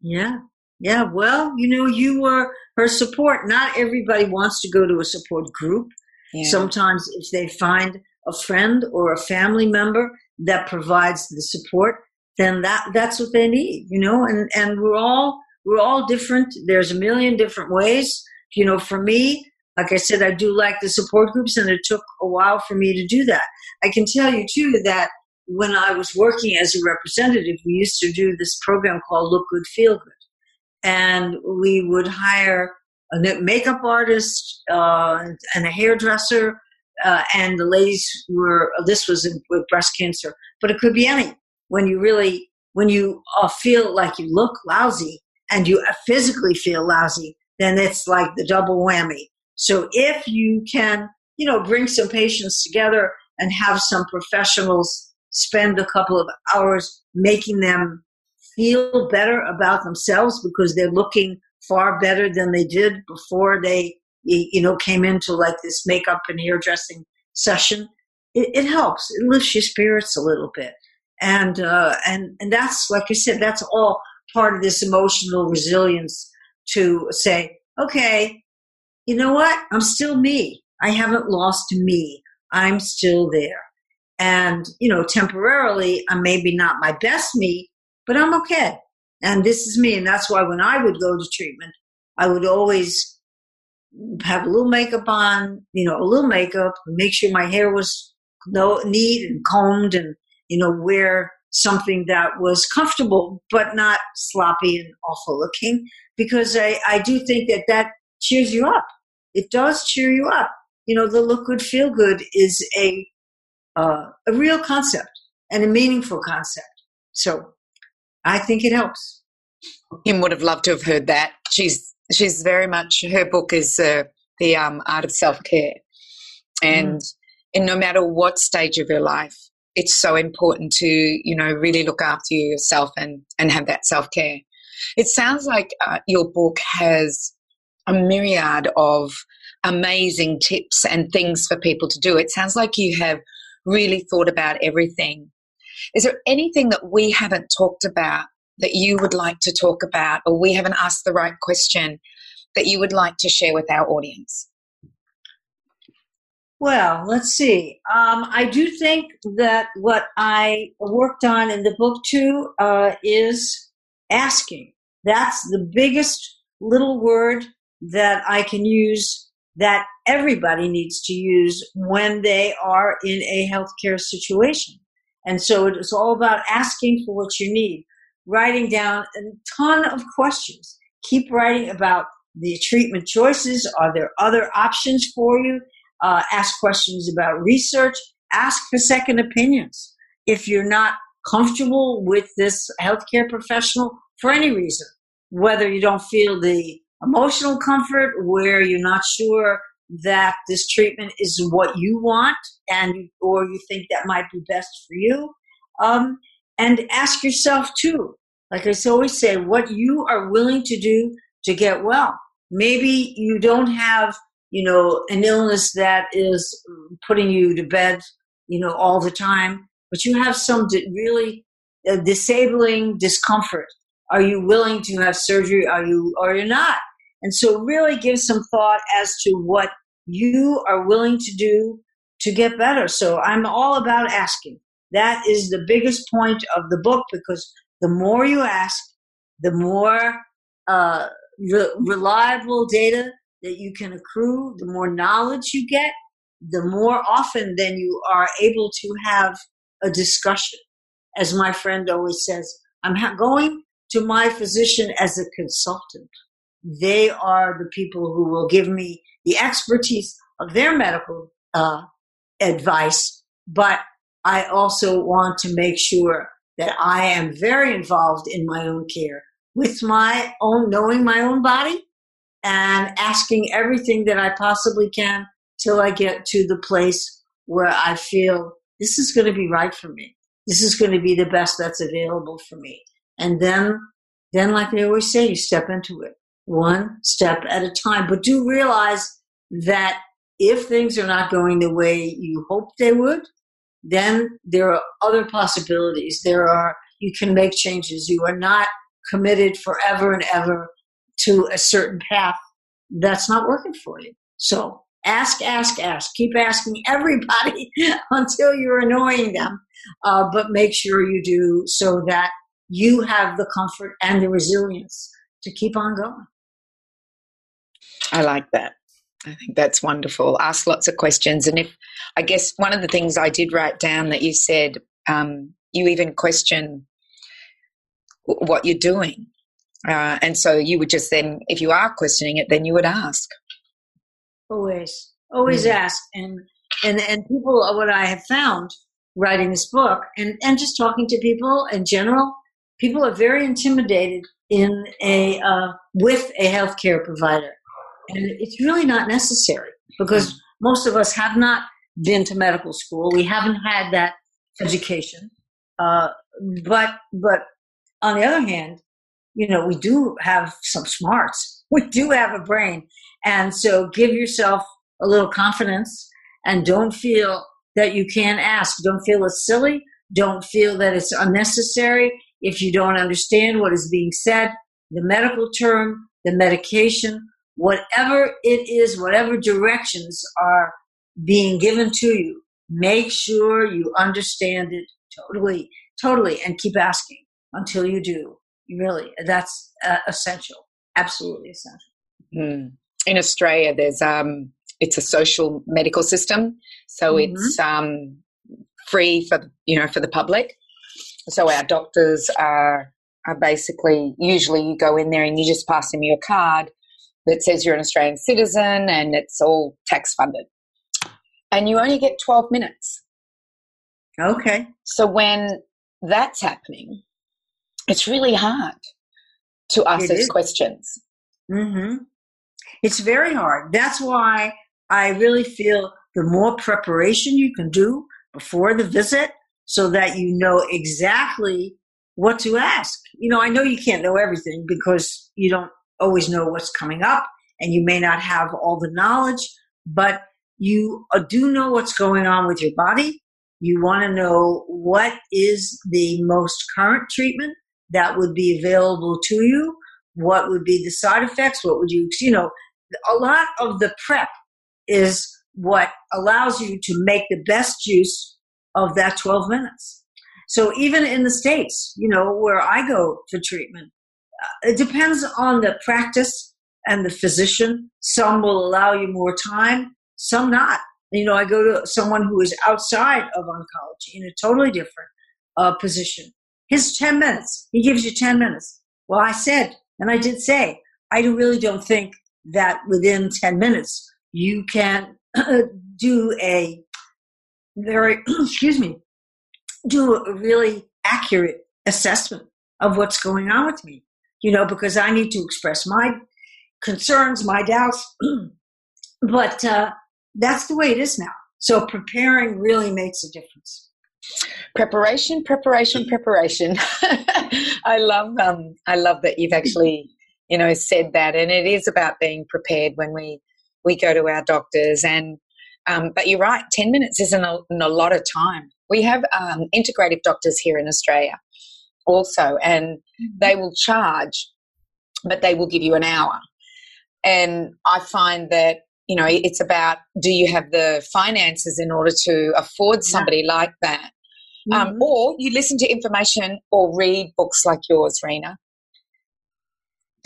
Yeah, yeah. Well, you know, you were her support. Not everybody wants to go to a support group. Yeah. Sometimes, if they find a friend or a family member that provides the support, then that that's what they need, you know. And and we're all we're all different. There's a million different ways. You know, for me, like I said, I do like the support groups, and it took a while for me to do that. I can tell you too that when I was working as a representative, we used to do this program called Look Good, Feel Good, and we would hire a makeup artist uh, and a hairdresser uh, and the ladies were this was in, with breast cancer but it could be any when you really when you uh, feel like you look lousy and you physically feel lousy then it's like the double whammy so if you can you know bring some patients together and have some professionals spend a couple of hours making them feel better about themselves because they're looking far better than they did before they you know, came into like this makeup and hairdressing session, it, it helps. It lifts your spirits a little bit. And, uh, and, and that's, like I said, that's all part of this emotional resilience to say, okay, you know what? I'm still me. I haven't lost me. I'm still there. And, you know, temporarily, I'm maybe not my best me, but I'm okay. And this is me. And that's why when I would go to treatment, I would always have a little makeup on, you know, a little makeup, make sure my hair was neat and combed and, you know, wear something that was comfortable but not sloppy and awful looking because I, I do think that that cheers you up. It does cheer you up. You know, the look good, feel good is a, uh, a real concept and a meaningful concept. So I think it helps. Kim would have loved to have heard that. She's she's very much her book is uh, the um, art of self care, and mm. in no matter what stage of your life, it's so important to you know really look after yourself and and have that self care. It sounds like uh, your book has a myriad of amazing tips and things for people to do. It sounds like you have really thought about everything. Is there anything that we haven't talked about that you would like to talk about, or we haven't asked the right question that you would like to share with our audience? Well, let's see. Um, I do think that what I worked on in the book too uh, is asking. That's the biggest little word that I can use that everybody needs to use when they are in a healthcare situation. And so it is all about asking for what you need writing down a ton of questions. Keep writing about the treatment choices. Are there other options for you? Uh, ask questions about research. Ask for second opinions. If you're not comfortable with this healthcare professional for any reason, whether you don't feel the emotional comfort, where you're not sure that this treatment is what you want, and or you think that might be best for you, um, and ask yourself too. Like I always say, what you are willing to do to get well. Maybe you don't have, you know, an illness that is putting you to bed, you know, all the time, but you have some really uh, disabling discomfort. Are you willing to have surgery? Are you, or you're not? And so really give some thought as to what you are willing to do to get better. So I'm all about asking. That is the biggest point of the book because the more you ask, the more uh, re- reliable data that you can accrue, the more knowledge you get, the more often then you are able to have a discussion. As my friend always says, I'm ha- going to my physician as a consultant. They are the people who will give me the expertise of their medical uh, advice, but I also want to make sure that I am very involved in my own care with my own, knowing my own body and asking everything that I possibly can till I get to the place where I feel this is going to be right for me. This is going to be the best that's available for me. And then, then like they always say, you step into it one step at a time. But do realize that if things are not going the way you hoped they would, then there are other possibilities. There are, you can make changes. You are not committed forever and ever to a certain path that's not working for you. So ask, ask, ask. Keep asking everybody until you're annoying them. Uh, but make sure you do so that you have the comfort and the resilience to keep on going. I like that. I think that's wonderful. Ask lots of questions. And if I guess one of the things I did write down that you said, um, you even question what you're doing. Uh, and so you would just then, if you are questioning it, then you would ask. Always, always mm. ask. And, and, and people, what I have found writing this book and, and just talking to people in general, people are very intimidated in a, uh, with a healthcare provider and it's really not necessary because most of us have not been to medical school. We haven't had that education. Uh, but but on the other hand, you know, we do have some smarts. We do have a brain. And so give yourself a little confidence and don't feel that you can't ask. Don't feel it's silly. Don't feel that it's unnecessary. If you don't understand what is being said, the medical term, the medication, whatever it is, whatever directions are being given to you, make sure you understand it totally, totally, and keep asking until you do. Really, that's uh, essential, absolutely essential. Mm. In Australia, there's um, it's a social medical system, so mm-hmm. it's um, free for you know for the public. So our doctors are are basically usually you go in there and you just pass them your card that says you're an Australian citizen and it's all tax funded. And you only get 12 minutes. Okay. So when that's happening, it's really hard to ask it those is. questions. Mm-hmm. It's very hard. That's why I really feel the more preparation you can do before the visit so that you know exactly what to ask. You know, I know you can't know everything because you don't always know what's coming up and you may not have all the knowledge, but you uh, do know what's going on with your body. You want to know what is the most current treatment that would be available to you. What would be the side effects? What would you, you know, a lot of the prep is what allows you to make the best use of that 12 minutes. So even in the States, you know, where I go for treatment, uh, it depends on the practice and the physician. Some will allow you more time, some not. You know, I go to someone who is outside of oncology in a totally different uh, position. His 10 minutes, he gives you 10 minutes. Well, I said, and I did say, I really don't think that within 10 minutes you can do a very, excuse me, do a really accurate assessment of what's going on with me you know, because I need to express my concerns, my doubts. but uh, that's the way it is now. So preparing really makes a difference. Preparation, preparation, preparation. I love um, I love that you've actually you know said that, and it is about being prepared when we we go to our doctors. And um, but you're right, ten minutes isn't a, a lot of time. We have um, integrative doctors here in Australia also, and mm-hmm. they will charge, but they will give you an hour. And I find that you know it's about do you have the finances in order to afford somebody yeah. like that um, mm-hmm. or you listen to information or read books like yours rena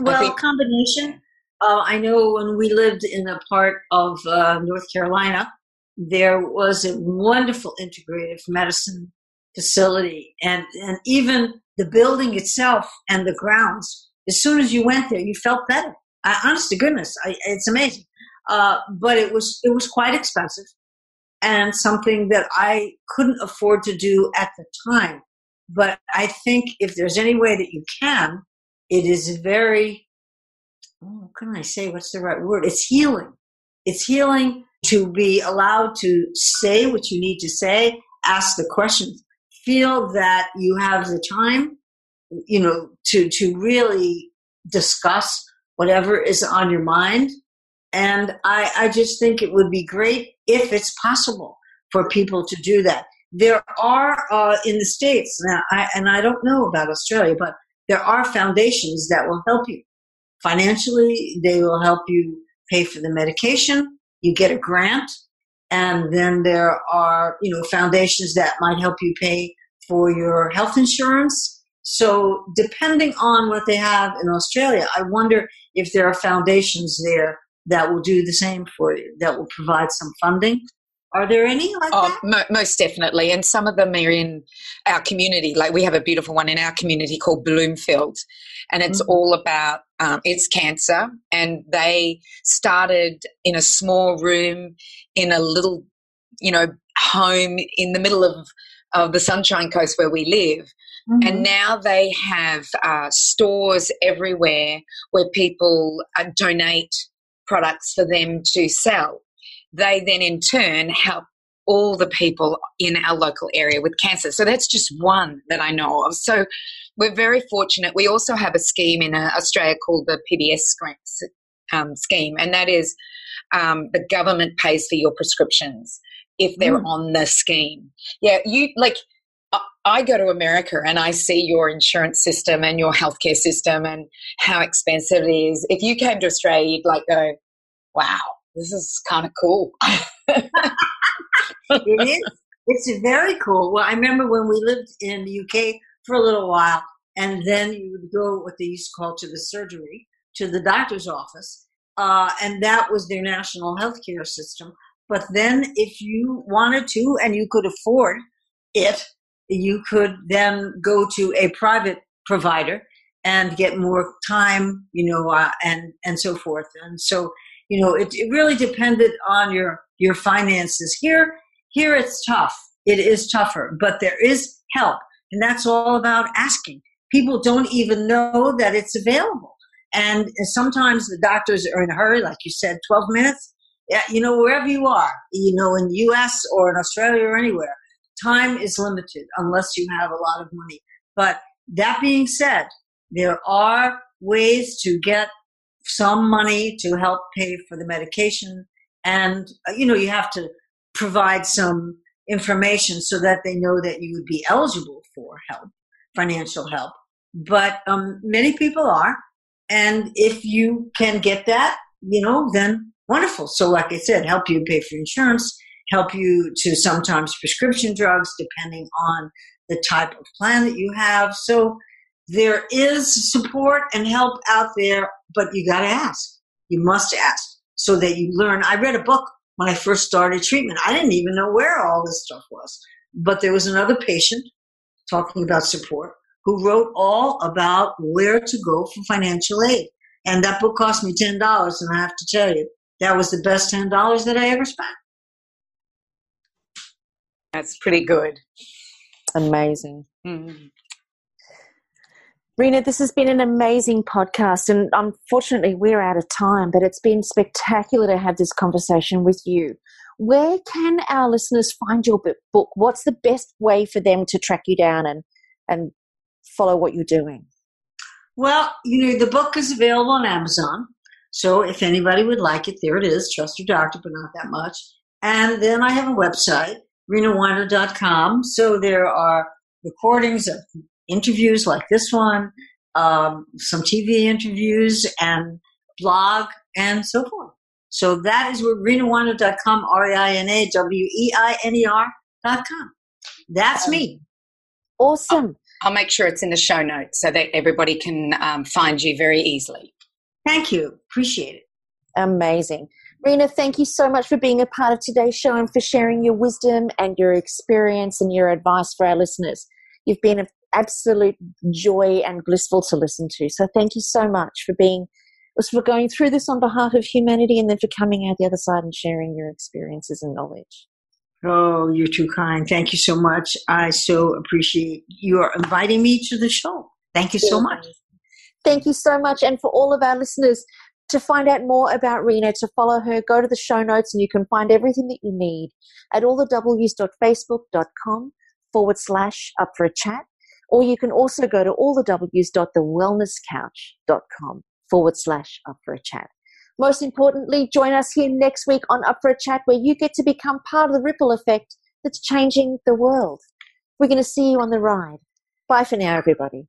well think- combination uh, i know when we lived in a part of uh, north carolina there was a wonderful integrative medicine facility and, and even the building itself and the grounds as soon as you went there you felt better I, honest to goodness I, it's amazing uh, but it was it was quite expensive and something that I couldn't afford to do at the time. But I think if there's any way that you can, it is very what can I say? What's the right word? It's healing. It's healing to be allowed to say what you need to say, ask the questions, feel that you have the time, you know, to to really discuss whatever is on your mind and I, I just think it would be great if it's possible for people to do that. There are uh, in the States, now, I, and I don't know about Australia, but there are foundations that will help you financially. They will help you pay for the medication. You get a grant. And then there are, you know, foundations that might help you pay for your health insurance. So depending on what they have in Australia, I wonder if there are foundations there that will do the same for you, that will provide some funding. Are there any like oh, that? Mo- most definitely. And some of them are in our community. Like we have a beautiful one in our community called Bloomhill. And it's mm-hmm. all about um, it's cancer. And they started in a small room in a little, you know, home in the middle of, of the Sunshine Coast where we live. Mm-hmm. And now they have uh, stores everywhere where people uh, donate products for them to sell. They then in turn help all the people in our local area with cancer. So that's just one that I know of. So we're very fortunate. We also have a scheme in uh, Australia called the PBS um, scheme, and that is um, the government pays for your prescriptions if they're mm. on the scheme. Yeah, you like. I go to America and I see your insurance system and your healthcare system and how expensive it is. If you came to Australia, you'd like go, wow, this is kind of cool. it is. It's very cool. Well, I remember when we lived in the UK for a little while, and then you would go what they used to call to the surgery, to the doctor's office, uh, and that was their national healthcare system. But then, if you wanted to and you could afford it, you could then go to a private provider and get more time, you know, uh, and and so forth. And so you know, it, it really depended on your your finances. Here, here it's tough. It is tougher, but there is help, and that's all about asking. People don't even know that it's available, and sometimes the doctors are in a hurry, like you said, twelve minutes. Yeah, you know, wherever you are, you know, in the U.S. or in Australia or anywhere, time is limited unless you have a lot of money. But that being said, there are ways to get some money to help pay for the medication. And, uh, you know, you have to provide some information so that they know that you would be eligible for help, financial help. But um, many people are. And if you can get that, you know, then wonderful. So, like I said, help you pay for insurance, help you to sometimes prescription drugs, depending on the type of plan that you have. So, there is support and help out there, but you got to ask. You must ask so that you learn. I read a book when I first started treatment. I didn't even know where all this stuff was. But there was another patient talking about support who wrote all about where to go for financial aid. And that book cost me $10. And I have to tell you, that was the best $10 that I ever spent. That's pretty good. Amazing. Mm-hmm. Rena, this has been an amazing podcast, and unfortunately, we're out of time, but it's been spectacular to have this conversation with you. Where can our listeners find your book? What's the best way for them to track you down and, and follow what you're doing? Well, you know, the book is available on Amazon. So if anybody would like it, there it is. Trust your doctor, but not that much. And then I have a website, renawinder.com. So there are recordings of interviews like this one, um, some TV interviews, and blog, and so forth. So that is where reinaweiner.com, R-E-I-N-A-W-E-I-N-E-R.com. That's um, me. Awesome. I'll, I'll, make sure it's in the show notes so that everybody can um, find you very easily. Thank you. Appreciate it. Amazing. Rena, thank you so much for being a part of today's show and for sharing your wisdom and your experience and your advice for our listeners. You've been an absolute joy and blissful to listen to. So thank you so much for being for going through this on behalf of humanity and then for coming out the other side and sharing your experiences and knowledge. Oh, you're too kind. Thank you so much. I so appreciate your inviting me to the show. Thank you so much. Thank you so much. And for all of our listeners, to find out more about Rena, to follow her, go to the show notes and you can find everything that you need at allthews.facebook.com forward slash up for a chat. Or you can also go to allthews.thewellnesscouch.com forward slash up for a chat. Most importantly, join us here next week on Up for a Chat where you get to become part of the ripple effect that's changing the world. We're going to see you on the ride. Bye for now, everybody.